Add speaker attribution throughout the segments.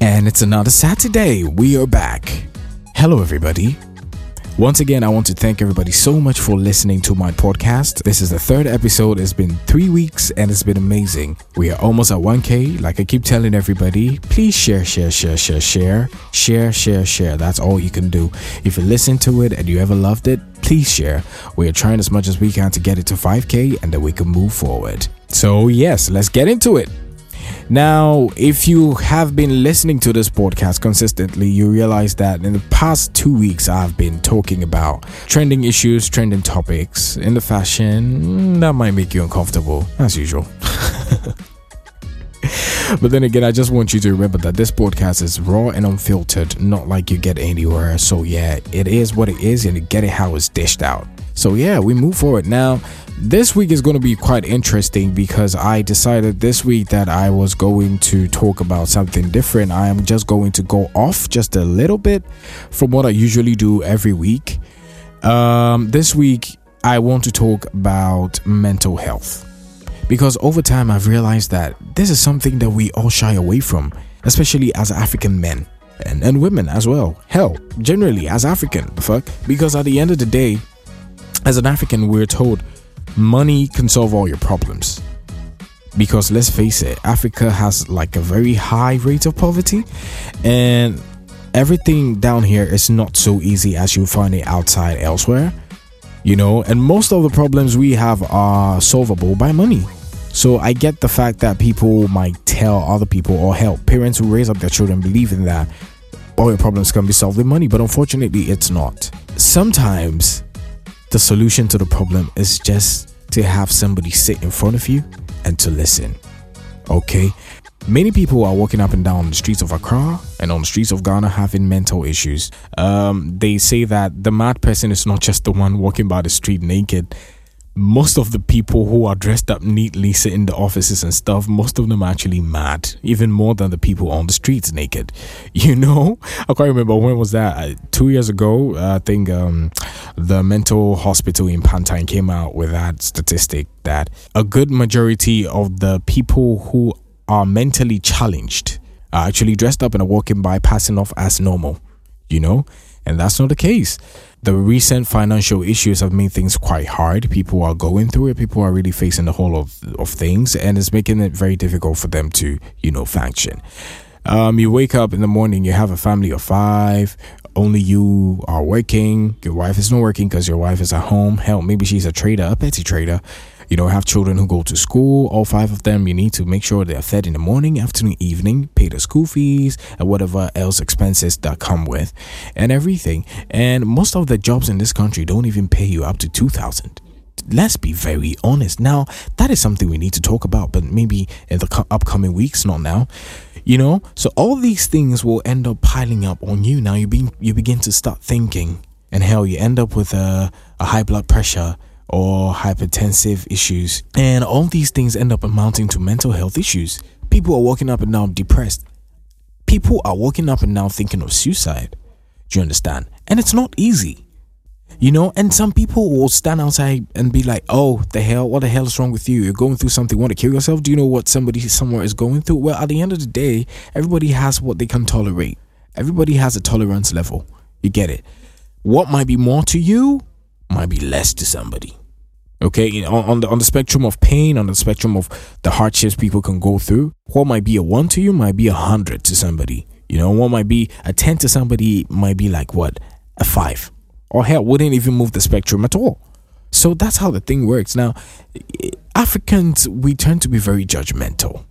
Speaker 1: And it's another Saturday. We are back. Hello, everybody. Once again, I want to thank everybody so much for listening to my podcast. This is the third episode. It's been three weeks and it's been amazing. We are almost at 1K. Like I keep telling everybody, please share, share, share, share, share, share, share, share. That's all you can do. If you listen to it and you ever loved it, please share. We are trying as much as we can to get it to 5K and then we can move forward. So, yes, let's get into it. Now, if you have been listening to this podcast consistently, you realize that in the past two weeks, I've been talking about trending issues, trending topics in the fashion that might make you uncomfortable, as usual. but then again, I just want you to remember that this podcast is raw and unfiltered, not like you get anywhere. So, yeah, it is what it is, and you get it how it's dished out. So, yeah, we move forward. Now, this week is going to be quite interesting because I decided this week that I was going to talk about something different. I am just going to go off just a little bit from what I usually do every week. Um, this week, I want to talk about mental health because over time I've realized that this is something that we all shy away from, especially as African men and, and women as well. Hell, generally as African, the fuck? Because at the end of the day, as an African, we're told money can solve all your problems. Because let's face it, Africa has like a very high rate of poverty, and everything down here is not so easy as you find it outside elsewhere. You know, and most of the problems we have are solvable by money. So I get the fact that people might tell other people or help parents who raise up their children believing that all your problems can be solved with money, but unfortunately, it's not. Sometimes the solution to the problem is just to have somebody sit in front of you and to listen. Okay? Many people are walking up and down the streets of Accra and on the streets of Ghana having mental issues. Um, they say that the mad person is not just the one walking by the street naked most of the people who are dressed up neatly sit in the offices and stuff most of them are actually mad even more than the people on the streets naked. You know? I can't remember when was that? Uh, two years ago uh, i think um, the mental hospital in Pantang came out with that statistic that a good majority of the people who are mentally challenged are actually dressed up and are walking by passing off as normal you know and that's not the case the recent financial issues have made things quite hard. People are going through it. People are really facing the whole of, of things, and it's making it very difficult for them to, you know, function. Um, you wake up in the morning, you have a family of five, only you are working, your wife is not working because your wife is at home. Hell, maybe she's a trader, a petty trader you know, have children who go to school, all five of them, you need to make sure they're fed in the morning, afternoon, evening, pay the school fees, and whatever else expenses that come with, and everything. And most of the jobs in this country don't even pay you up to 2000 let's be very honest. Now, that is something we need to talk about, but maybe in the upcoming weeks, not now. You know, so all these things will end up piling up on you. Now you begin you begin to start thinking, and hell, you end up with a, a high blood pressure, or hypertensive issues. And all these things end up amounting to mental health issues. People are walking up and down depressed. People are walking up and down thinking of suicide. Do you understand? And it's not easy. You know, and some people will stand outside and be like, oh, the hell, what the hell is wrong with you? You're going through something, want to kill yourself? Do you know what somebody somewhere is going through? Well, at the end of the day, everybody has what they can tolerate. Everybody has a tolerance level. You get it. What might be more to you might be less to somebody. Okay, on, on the on the spectrum of pain, on the spectrum of the hardships people can go through, what might be a one to you might be a hundred to somebody. You know, what might be a ten to somebody might be like what a five, or hell, wouldn't even move the spectrum at all. So that's how the thing works. Now, Africans we tend to be very judgmental.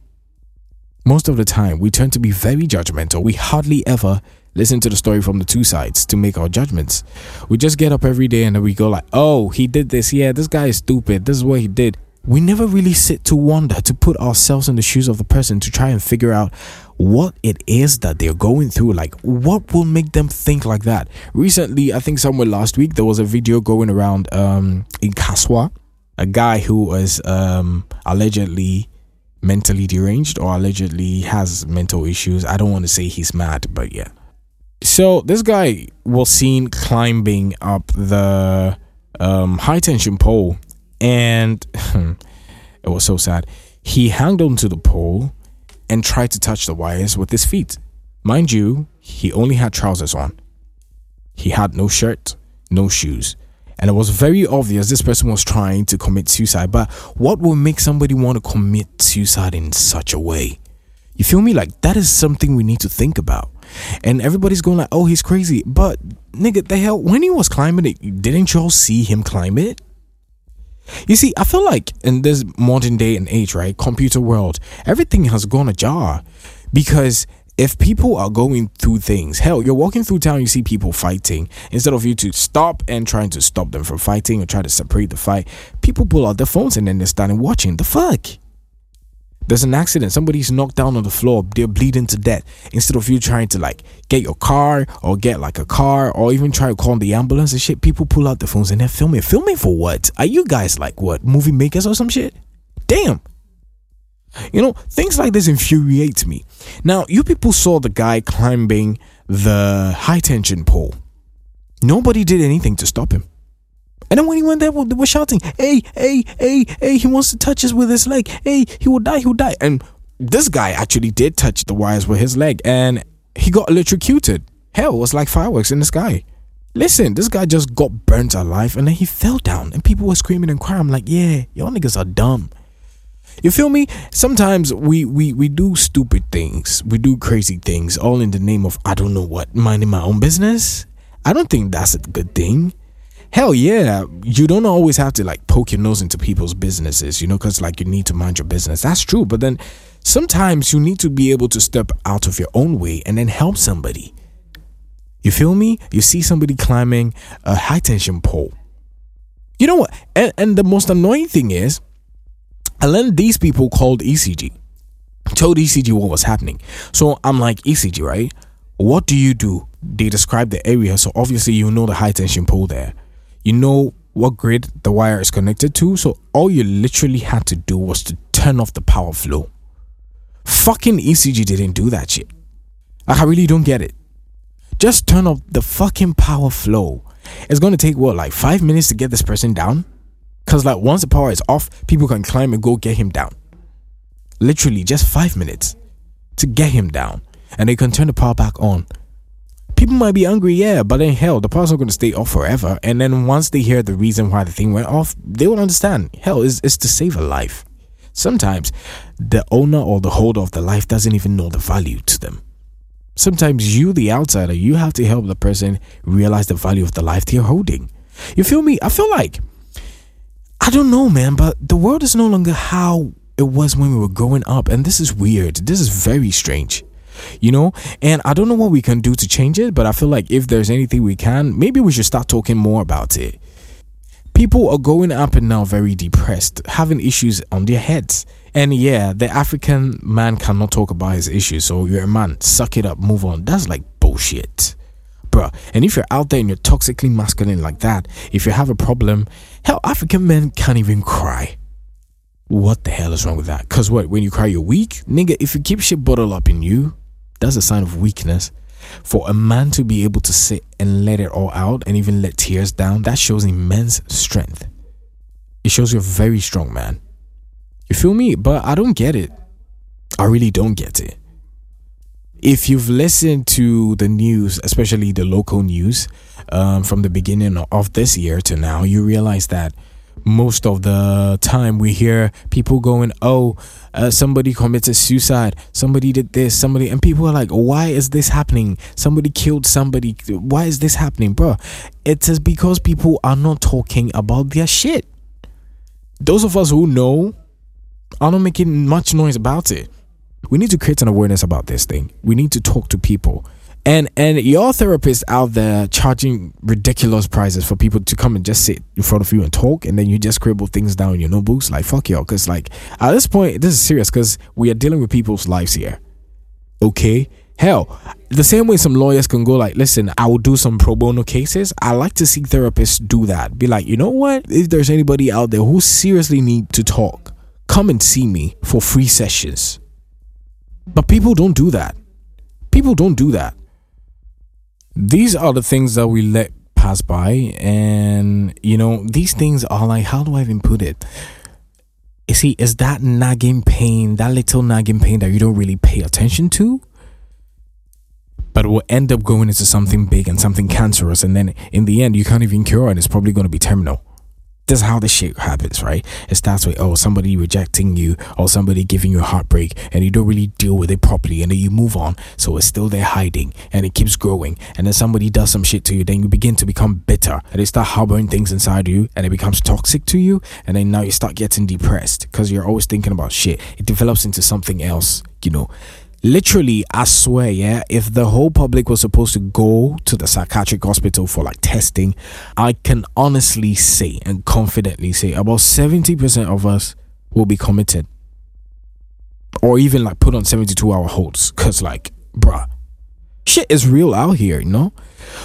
Speaker 1: Most of the time, we tend to be very judgmental. We hardly ever listen to the story from the two sides to make our judgments. We just get up every day and then we go like, "Oh, he did this. Yeah, this guy is stupid. This is what he did." We never really sit to wonder to put ourselves in the shoes of the person to try and figure out what it is that they're going through. Like, what will make them think like that? Recently, I think somewhere last week, there was a video going around um, in Kasoa, a guy who was um, allegedly mentally deranged or allegedly has mental issues. I don't want to say he's mad, but yeah. So this guy was seen climbing up the um, high tension pole, and it was so sad. He hung onto the pole and tried to touch the wires with his feet. Mind you, he only had trousers on. He had no shirt, no shoes. And it was very obvious this person was trying to commit suicide. But what will make somebody want to commit suicide in such a way? You feel me? Like that is something we need to think about. And everybody's going like, oh, he's crazy. But nigga, the hell, when he was climbing it, didn't y'all see him climb it? You see, I feel like in this modern day and age, right, computer world, everything has gone ajar because if people are going through things, hell, you're walking through town, you see people fighting. Instead of you to stop and trying to stop them from fighting or try to separate the fight, people pull out their phones and then they're standing watching. The fuck? There's an accident, somebody's knocked down on the floor, they're bleeding to death. Instead of you trying to like get your car or get like a car or even try to call the ambulance and shit, people pull out their phones and they're filming. Filming for what? Are you guys like what? Movie makers or some shit? Damn. You know, things like this infuriate me. Now, you people saw the guy climbing the high tension pole. Nobody did anything to stop him. And then when he went there, they were shouting, hey, hey, hey, hey, he wants to touch us with his leg. Hey, he will die, he will die. And this guy actually did touch the wires with his leg and he got electrocuted. Hell, it was like fireworks in the sky. Listen, this guy just got burnt alive and then he fell down and people were screaming and crying. I'm like, yeah, y'all niggas are dumb. You feel me? Sometimes we, we, we do stupid things. We do crazy things all in the name of, I don't know what, minding my own business. I don't think that's a good thing hell yeah you don't always have to like poke your nose into people's businesses you know because like you need to mind your business. That's true but then sometimes you need to be able to step out of your own way and then help somebody. You feel me? You see somebody climbing a high tension pole. You know what? And, and the most annoying thing is i learned these people called ecg told ecg what was happening. So i'm like ecg right? What do you do? They describe the area so obviously you know the high tension pole there you know what grid the wire is connected to. So all you literally had to do was to turn off the power flow. Fucking ECG didn't do that shit. Like, I really don't get it. Just turn off the fucking power flow. It's gonna take what, like five minutes to get this person down? Cause like once the power is off, people can climb and go get him down. Literally just five minutes to get him down. And they can turn the power back on people might be angry, yeah, but in hell, the power's not going to stay off forever. And then once they hear the reason why the thing went off, they will understand. Hell, is is to save a life. Sometimes the owner or the holder of the life doesn't even know the value to them. Sometimes you, the outsider, you have to help the person realize the value of the life they're holding. You feel me? I feel like I don't know, man, but the world is no longer how it was when we were growing up, and this is weird. This is very strange you know? And i don't know what we can do to change it but i feel like if there's anything we can maybe we should start talking more about it. People are going up and now very depressed having issues on their heads. And yeah the african man cannot talk about his issues so you're a man suck it up move on. That's like bullshit bruh. And if you're out there and you're toxically masculine like that if you have a problem hell african men can't even cry. What the hell is wrong with that? Cause what, when you cry, you're weak? Nigga, if you keep shit bottled up in you, that's a sign of weakness. For a man to be able to sit and let it all out and even let tears down, that shows immense strength. It shows you're a very strong man. You feel me? But I don't get it. I really don't get it. If you've listened to the news, especially the local news, um, from the beginning of this year to now, you realize that most of the time we hear people going, "Oh, uh, somebody committed suicide, somebody did this, somebody," and people are like, "Why is this happening? Somebody killed somebody. Why is this happening, bro?" It is because people are not talking about their shit. Those of us who know are not making much noise about it. We need to create an awareness about this thing. We need to talk to people and and your therapist out there charging ridiculous prices for people to come and just sit in front of you and talk and then you just scribble things down in your notebooks like fuck y'all. Because like at this point this is serious because we are dealing with people's lives here. Okay? Hell the same way some lawyers can go like listen i will do some pro bono cases. I like to see therapists do that. Be like you know what? If there's anybody out there who seriously need to talk come and see me for free sessions. But people don't do that. People don't do that these are the things that we let pass by and you know these things are like how do i even put it You see, is that nagging pain, that little nagging pain that you don't really pay attention to? But will end up going into something big and something cancerous, and then in the end, you can't even cure, and it's probably going to be terminal. This is how the shit happens, right? It starts with oh somebody rejecting you or somebody giving you a heartbreak and you don't really deal with it properly and then you move on. So it's still there hiding and it keeps growing. And then somebody does some shit to you, then you begin to become bitter and they start harboring things inside you and it becomes toxic to you. And then now you start getting depressed because you're always thinking about shit. It develops into something else, you know literally i swear yeah if the whole public was supposed to go to the psychiatric hospital for like testing i can honestly say and confidently say about 70% of us will be committed. Or even like put on 72 hour holds. Because like bruh shit is real out here you know?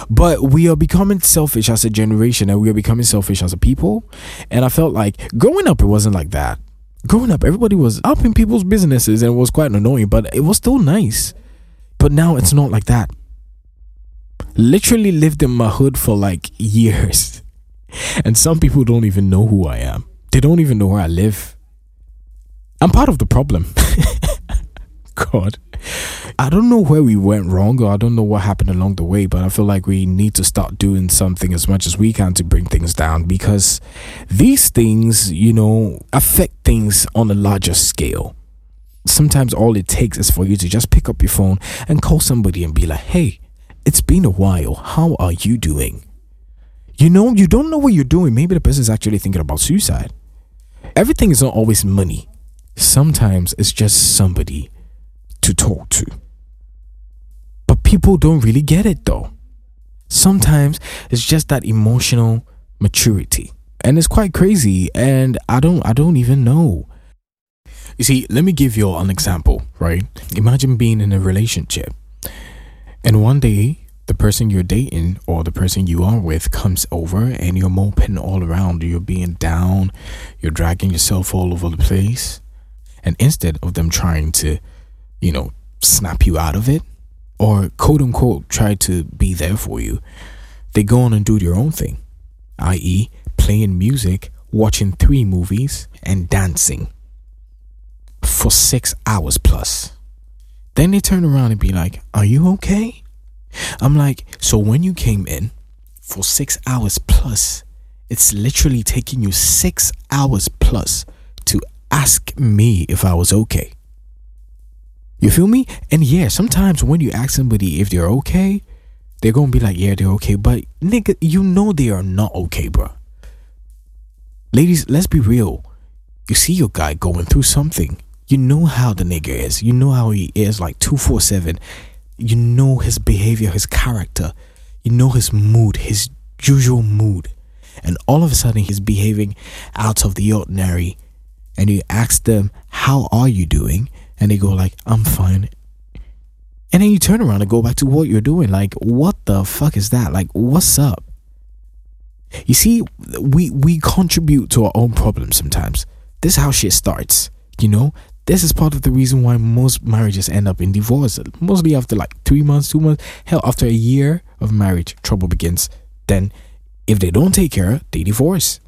Speaker 1: But we are becoming selfish as a generation and we are becoming selfish as a people. And i felt like growing up it wasn't like that growing up, everybody was up in people's businesses and it was quite annoying, but it was still nice. But now it's not like that. Literally lived in my hood for like years. And some people don't even know who I am. They don't even know where I live. I'm part of the problem. God. I don't know where we went wrong or I don't know what happened along the way, but I feel like we need to start doing something as much as we can to bring things down because these things, you know, affect things on a larger scale. Sometimes all it takes is for you to just pick up your phone and call somebody and be like, hey, it's been a while. How are you doing? You know, you don't know what you're doing. Maybe the person's actually thinking about suicide. Everything is not always money. Sometimes it's just somebody to talk to. People don't really get it though. Sometimes it's just that emotional maturity. And it's quite crazy and I don't I don't even know. You see, let me give you an example, right? Imagine being in a relationship and one day the person you're dating or the person you are with comes over and you're moping all around, you're being down, you're dragging yourself all over the place. And instead of them trying to you know, snap you out of it or quote unquote try to be there for you, they go on and do their own thing, i.e., playing music, watching three movies, and dancing for six hours plus. Then they turn around and be like, Are you okay? I'm like, So when you came in for six hours plus, it's literally taking you six hours plus to ask me if I was okay. You feel me? And yeah, sometimes when you ask somebody if they're okay, they're gonna be like, yeah, they're okay. But nigga, you know they are not okay, bro. Ladies, let's be real. You see your guy going through something. You know how the nigga is. You know how he is like 247. You know his behavior, his character. You know his mood, his usual mood. And all of a sudden he's behaving out of the ordinary. And you ask them, How are you doing? And they go like, "I'm fine." And then you turn around and go back to what you're doing. Like, what the fuck is that? Like, what's up? You see, we we contribute to our own problems sometimes. This is how shit starts. You know, this is part of the reason why most marriages end up in divorce. Mostly after like three months, two months, hell, after a year of marriage, trouble begins. Then, if they don't take care, they divorce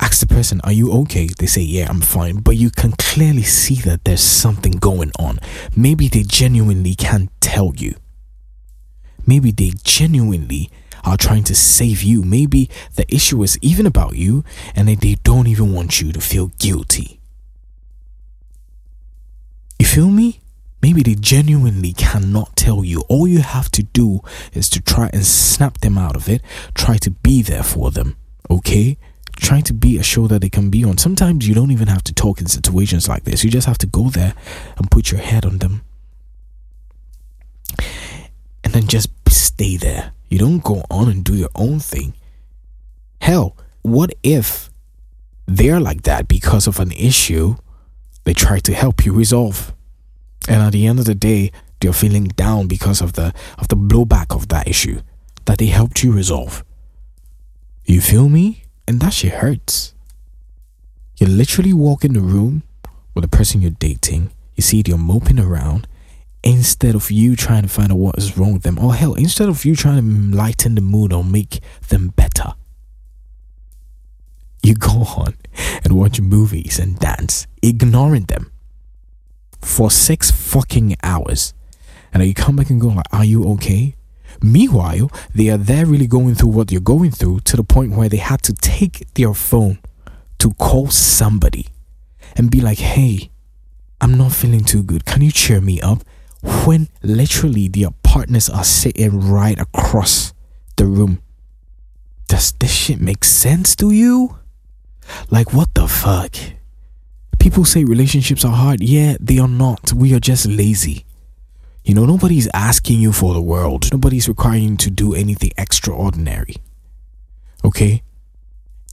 Speaker 1: ask the person, Are you okay? They say, Yeah, I'm fine. But you can clearly see that there's something going on. Maybe they genuinely can't tell you. Maybe they genuinely are trying to save you. Maybe the issue is even about you and they don't even want you to feel guilty. You feel me? Maybe they genuinely cannot tell you. All you have to do is to try and snap them out of it. Try to be there for them. Okay? Trying to be a show that they can be on. Sometimes you don't even have to talk in situations like this. You just have to go there and put your head on them. And then just stay there. You don't go on and do your own thing. Hell, what if they're like that because of an issue they try to help you resolve? And at the end of the day, they're feeling down because of the of the blowback of that issue that they helped you resolve. You feel me? And that shit hurts. You literally walk in the room with the person you're dating, you see they're moping around, instead of you trying to find out what is wrong with them, or hell, instead of you trying to lighten the mood or make them better. you go on and watch movies and dance, ignoring them for six fucking hours. And then you come back and go like, are you okay? Meanwhile, they are there really going through what you're going through to the point where they had to take their phone to call somebody and be like, hey, I'm not feeling too good. Can you cheer me up? When literally their partners are sitting right across the room. Does this shit make sense to you? Like, what the fuck? People say relationships are hard. Yeah, they are not. We are just lazy. You know, nobody's asking you for the world, nobody's requiring you to do anything extraordinary. Okay?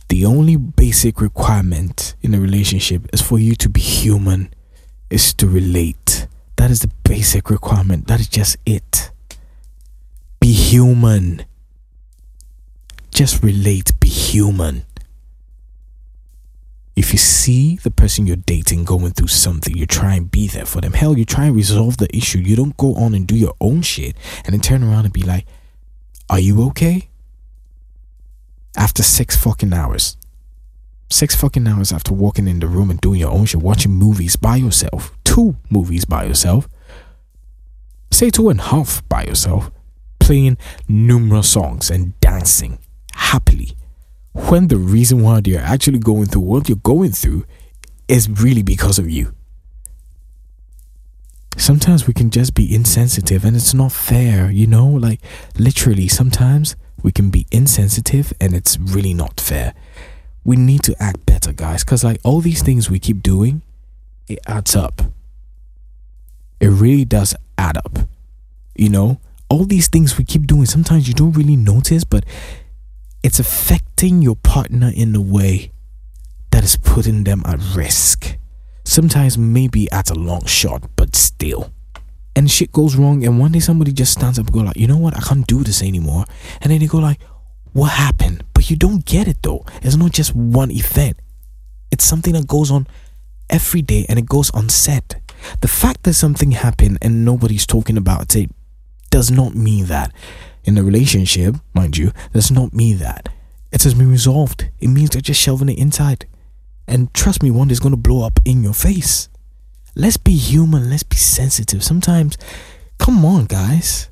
Speaker 1: The only basic requirement in a relationship is for you to be human, is to relate. That is the basic requirement. That is just it. Be human. Just relate, be human. If you see the person you're dating going through something, you try and be there for them. Hell, you try and resolve the issue. You don't go on and do your own shit and then turn around and be like, Are you okay? After six fucking hours. Six fucking hours after walking in the room and doing your own shit, watching movies by yourself, two movies by yourself, say two and a half by yourself, playing numerous songs and dancing happily when the reason why they're actually going through what you're going through is really because of you. Sometimes we can just be insensitive and it's not fair, you know? Like, literally, sometimes we can be insensitive and it's really not fair. We need to act better, guys, because, like, all these things we keep doing, it adds up. It really does add up, you know? All these things we keep doing, sometimes you don't really notice, but it's affecting your partner in a way that is putting them at risk. Sometimes maybe at a long shot, but still. And shit goes wrong, and one day somebody just stands up and go like, you know what, I can't do this anymore. And then they go like, what happened? But you don't get it though. It's not just one event. It's something that goes on every day and it goes unsaid. The fact that something happened and nobody's talking about it does not mean that in a relationship, mind you, does not mean that. It has been resolved. It means they're just shelving it inside. And trust me, one day it's going to blow up in your face. Let's be human. Let's be sensitive. Sometimes, come on, guys.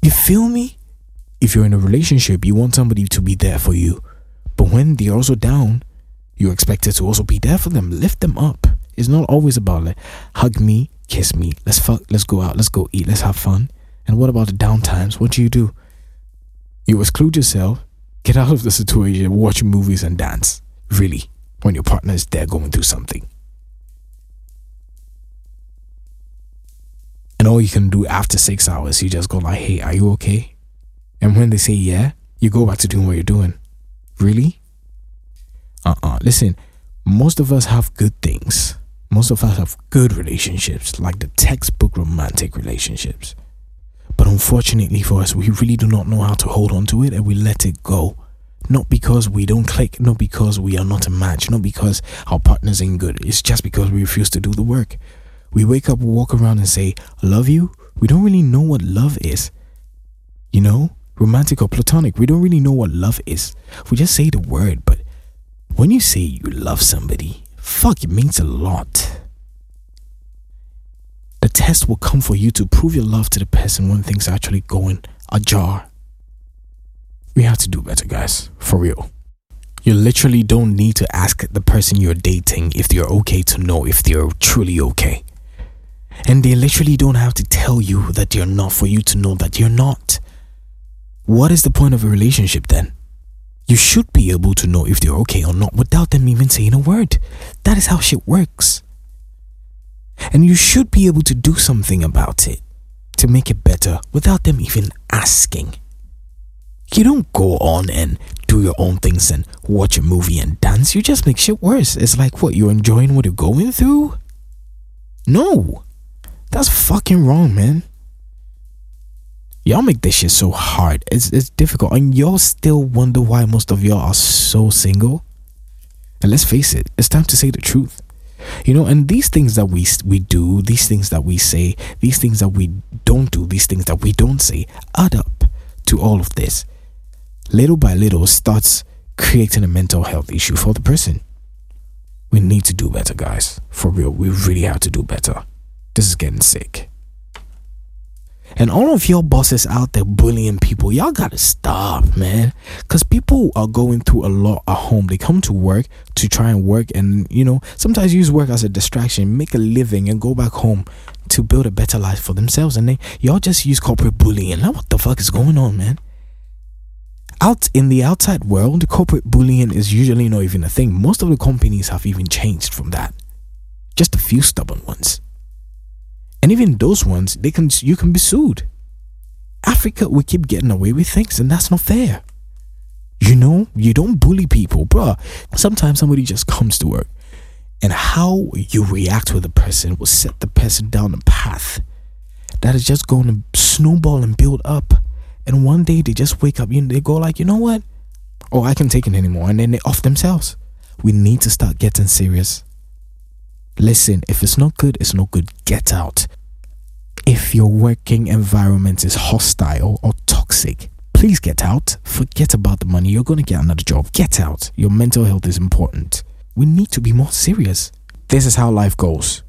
Speaker 1: You feel me? If you're in a relationship, you want somebody to be there for you. But when they're also down, you're expected to also be there for them. Lift them up. It's not always about like, hug me, kiss me, let's fuck, let's go out, let's go eat, let's have fun. And what about the down times? What do you do? You exclude yourself, get out of the situation, watch movies and dance. Really, when your partner is there going through something. And all you can do after six hours, you just go like, hey, are you okay? And when they say yeah, you go back to doing what you're doing. Really? Uh-uh. Listen, most of us have good things most of us have good relationships, like the textbook romantic relationships. But unfortunately for us, we really do not know how to hold on to it and we let it go. Not because we don't click, not because we are not a match, not because our partners ain't good. It's just because we refuse to do the work. We wake up, walk around, and say, I love you. We don't really know what love is. You know, romantic or platonic, we don't really know what love is. We just say the word, but when you say you love somebody, Fuck, it means a lot. The test will come for you to prove your love to the person when things are actually going ajar. We have to do better, guys. For real. You literally don't need to ask the person you're dating if they're okay to know if they're truly okay. And they literally don't have to tell you that they're not for you to know that you're not. What is the point of a relationship then? You should be able to know if they're okay or not without them even saying a word. That is how shit works. And you should be able to do something about it to make it better without them even asking. You don't go on and do your own things and watch a movie and dance. You just make shit worse. It's like what you're enjoying what you're going through? No. That's fucking wrong, man y'all make this shit so hard. It's it's difficult, and y'all still wonder why most of y'all are so single. And let's face it, it's time to say the truth. You know, and these things that we we do, these things that we say, these things that we don't do, these things that we don't say, add up to all of this. little by little starts creating a mental health issue for the person. We need to do better, guys. For real, we really have to do better. This is getting sick. And all of your bosses out there bullying people, y'all gotta stop, man. Because people are going through a lot at home. They come to work to try and work and, you know, sometimes use work as a distraction, make a living, and go back home to build a better life for themselves. And they, y'all just use corporate bullying. Now, what the fuck is going on, man? Out in the outside world, corporate bullying is usually not even a thing. Most of the companies have even changed from that. Just a few stubborn ones. And even those ones, they can you can be sued. Africa, we keep getting away with things, and that's not fair. You know, you don't bully people, bruh. Sometimes somebody just comes to work, and how you react with the person will set the person down a path that is just going to snowball and build up. And one day they just wake up, you know, they go like, you know what? Oh, I can't take it anymore, and then they off themselves. We need to start getting serious. Listen, if it's not good, it's not good. Get out. If your working environment is hostile or toxic, please get out. Forget about the money. You're going to get another job. Get out. Your mental health is important. We need to be more serious. This is how life goes.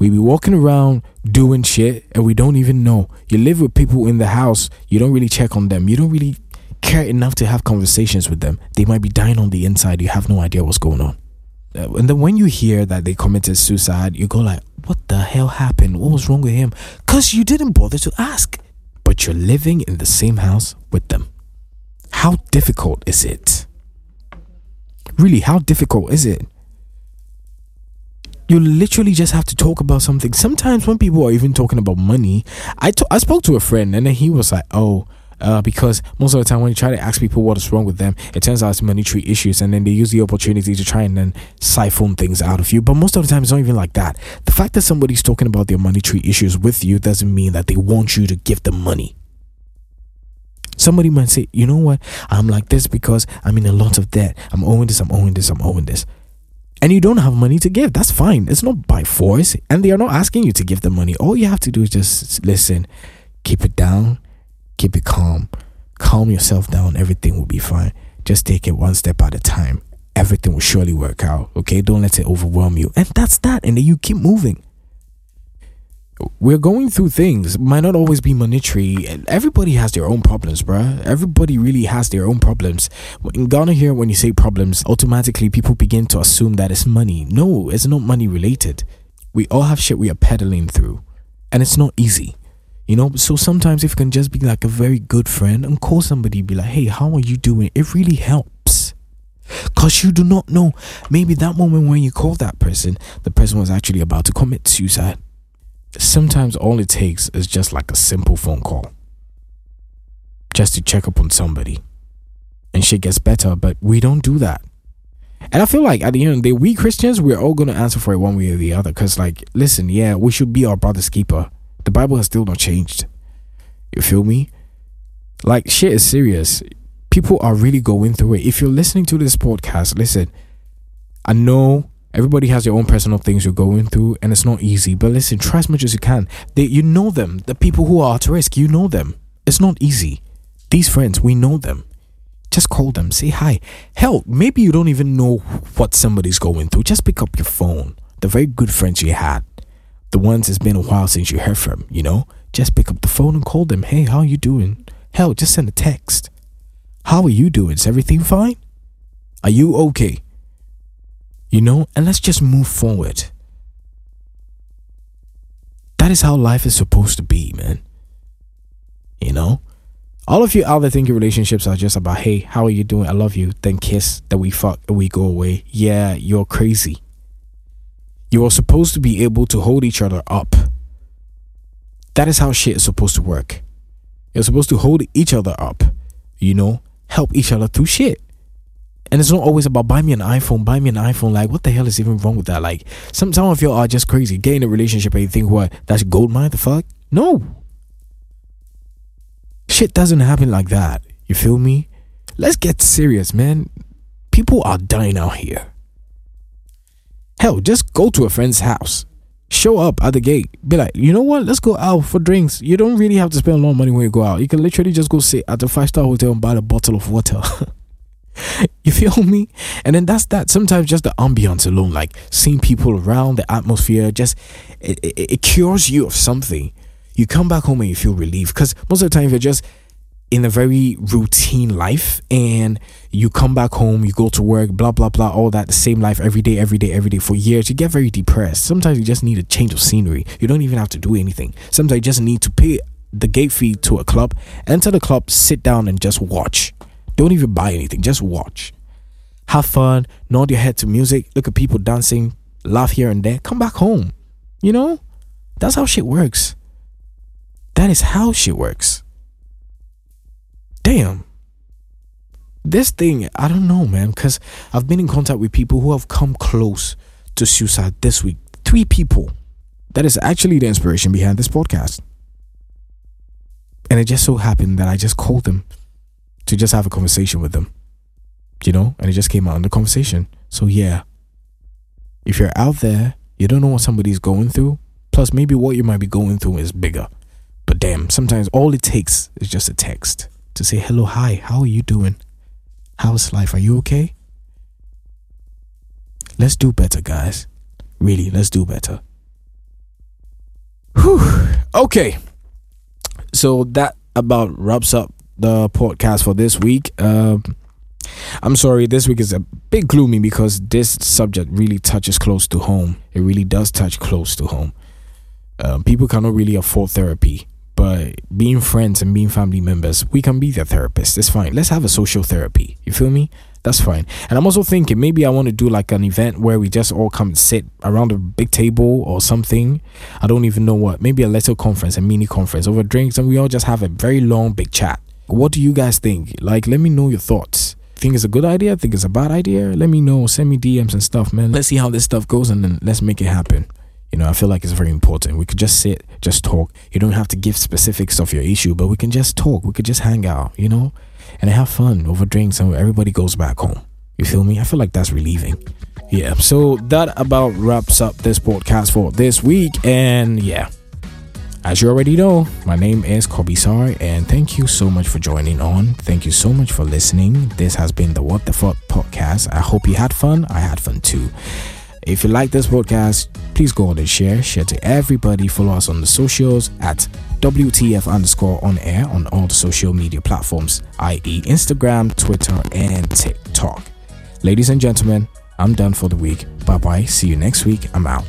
Speaker 1: We be walking around doing shit and we don't even know. You live with people in the house, you don't really check on them. You don't really care enough to have conversations with them. They might be dying on the inside. You have no idea what's going on. And then when you hear that they committed suicide, you go like, "What the hell happened? What was wrong with him?" Cuz you didn't bother to ask. But you're living in the same house with them. How difficult is it? Really, how difficult is it? You literally just have to talk about something. Sometimes when people are even talking about money, I spoke to a friend and then he was like, "Oh, uh, because most of the time when you try to ask people what is wrong with them, it turns out it's monetary issues, and then they use the opportunity to try and then siphon things out of you. But most of the time, it's not even like that. The fact that somebody's talking about their monetary issues with you doesn't mean that they want you to give them money. Somebody might say, you know what, I'm like this because I'm in a lot of debt. I'm owing this, I'm owing this, I'm owing this. And you don't have money to give. That's fine. It's not by force. And they are not asking you to give them money. All you have to do is just listen, keep it down, keep it calm. Calm yourself down. Everything will be fine. Just take it one step at a time. Everything will surely work out. Okay? Don't let it overwhelm you. And that's that. And then you keep moving. We're going through things. Might not always be monetary. Everybody has their own problems, bruh. Everybody really has their own problems. In Ghana here, when you say problems, automatically people begin to assume that it's money. No, it's not money related. We all have shit we are peddling through. And it's not easy. You know, so sometimes if you can just be like a very good friend and call somebody, be like, hey, how are you doing? It really helps. Because you do not know. Maybe that moment when you call that person, the person was actually about to commit suicide. Sometimes all it takes is just like a simple phone call. Just to check up on somebody. And shit gets better, but we don't do that. And I feel like at the end of the day, we Christians, we're all going to answer for it one way or the other. Because, like, listen, yeah, we should be our brother's keeper the Bible has still not changed. You feel me? Like shit is serious. People are really going through it. If you're listening to this podcast, listen. I know everybody has their own personal things you're going through, and it's not easy. But listen, try as much as you can. They, you know them. The people who are at risk, you know them. It's not easy. These friends, we know them. Just call them, say hi. Hell, maybe you don't even know what somebody's going through. Just pick up your phone. The very good friends you had the ones it's been a while since you heard from, you know? Just pick up the phone and call them. Hey, how are you doing? Hell, just send a text. How are you doing? Is everything fine? Are you okay? You know, and let's just move forward. That is how life is supposed to be, man. You know? All of you out there think your relationships are just about, hey, how are you doing? I love you. Then kiss, then we fuck, and we go away. Yeah, you're crazy. You are supposed to be able to hold each other up. That is how shit is supposed to work. You're supposed to hold each other up, you know, help each other through shit. And it's not always about buy me an iPhone, buy me an iPhone. Like, what the hell is even wrong with that? Like, some some of y'all are just crazy. Get in a relationship and you think, what, that's gold mine? The fuck? No. Shit doesn't happen like that. You feel me? Let's get serious, man. People are dying out here. Hell, just go to a friend's house. show up at the gate. Be like, you know what? Let's go out for drinks. You don't really have to spend a lot of money when you go out. You can literally just go sit at a five star hotel and buy a bottle of water. you feel me? And then that's that. Sometimes just the ambiance alone, like seeing people around, the atmosphere, just it, it, it cures you of something. You come back home and you feel relieved because most of the time you're just in a very routine life and you come back home, you go to work, blah, blah, blah, all that, the same life every day, every day, every day for years, you get very depressed. Sometimes you just need a change of scenery. You don't even have to do anything. Sometimes you just need to pay the gate fee to a club, enter the club, sit down and just watch. Don't even buy anything, just watch. Have fun, nod your head to music, look at people dancing, laugh here and there, come back home. You know? That's how shit works. That is how shit works damn. This thing i don't know man because i've been in contact with people who have come close to suicide this week. Three people. That is actually the inspiration behind this podcast. And it just so happened that i just called them to just have a conversation with them you know and it just came out in the conversation. So yeah if you're out there you don't know what somebody's going through plus maybe what you might be going through is bigger. But damn sometimes all it takes is just a text to say, hello, hi, how are you doing? How's life? Are you okay? Let's do better, guys. Really, let's do better. Whew. Okay. So that about wraps up the podcast for this week. Um, I'm sorry, this week is a bit gloomy because this subject really touches close to home. It really does touch close to home. Um, people cannot really afford therapy but being friends and being family members, we can be their therapist. It's fine. Let's have a social therapy. You feel me? That's fine. And I'm also thinking maybe I want to do like an event where we just all come and sit around a big table or something. I don't even know what. Maybe a little conference, a mini conference over drinks, and we all just have a very long, big chat. What do you guys think? Like, let me know your thoughts. Think it's a good idea? Think it's a bad idea? Let me know. Send me DMs and stuff, man. Let's see how this stuff goes and then let's make it happen. You know, I feel like it's very important. We could just sit, just talk. You don't have to give specifics of your issue, but we can just talk. We could just hang out, you know, and have fun over drinks and everybody goes back home. You feel me? I feel like that's relieving. Yeah, so that about wraps up this podcast for this week. And yeah, as you already know, my name is Kobe Sar, and thank you so much for joining on. Thank you so much for listening. This has been the What the Fuck podcast. I hope you had fun. I had fun too. If you like this podcast, please go on and share. Share to everybody. Follow us on the socials at WTF underscore on air on all the social media platforms, i.e., Instagram, Twitter, and TikTok. Ladies and gentlemen, I'm done for the week. Bye bye. See you next week. I'm out.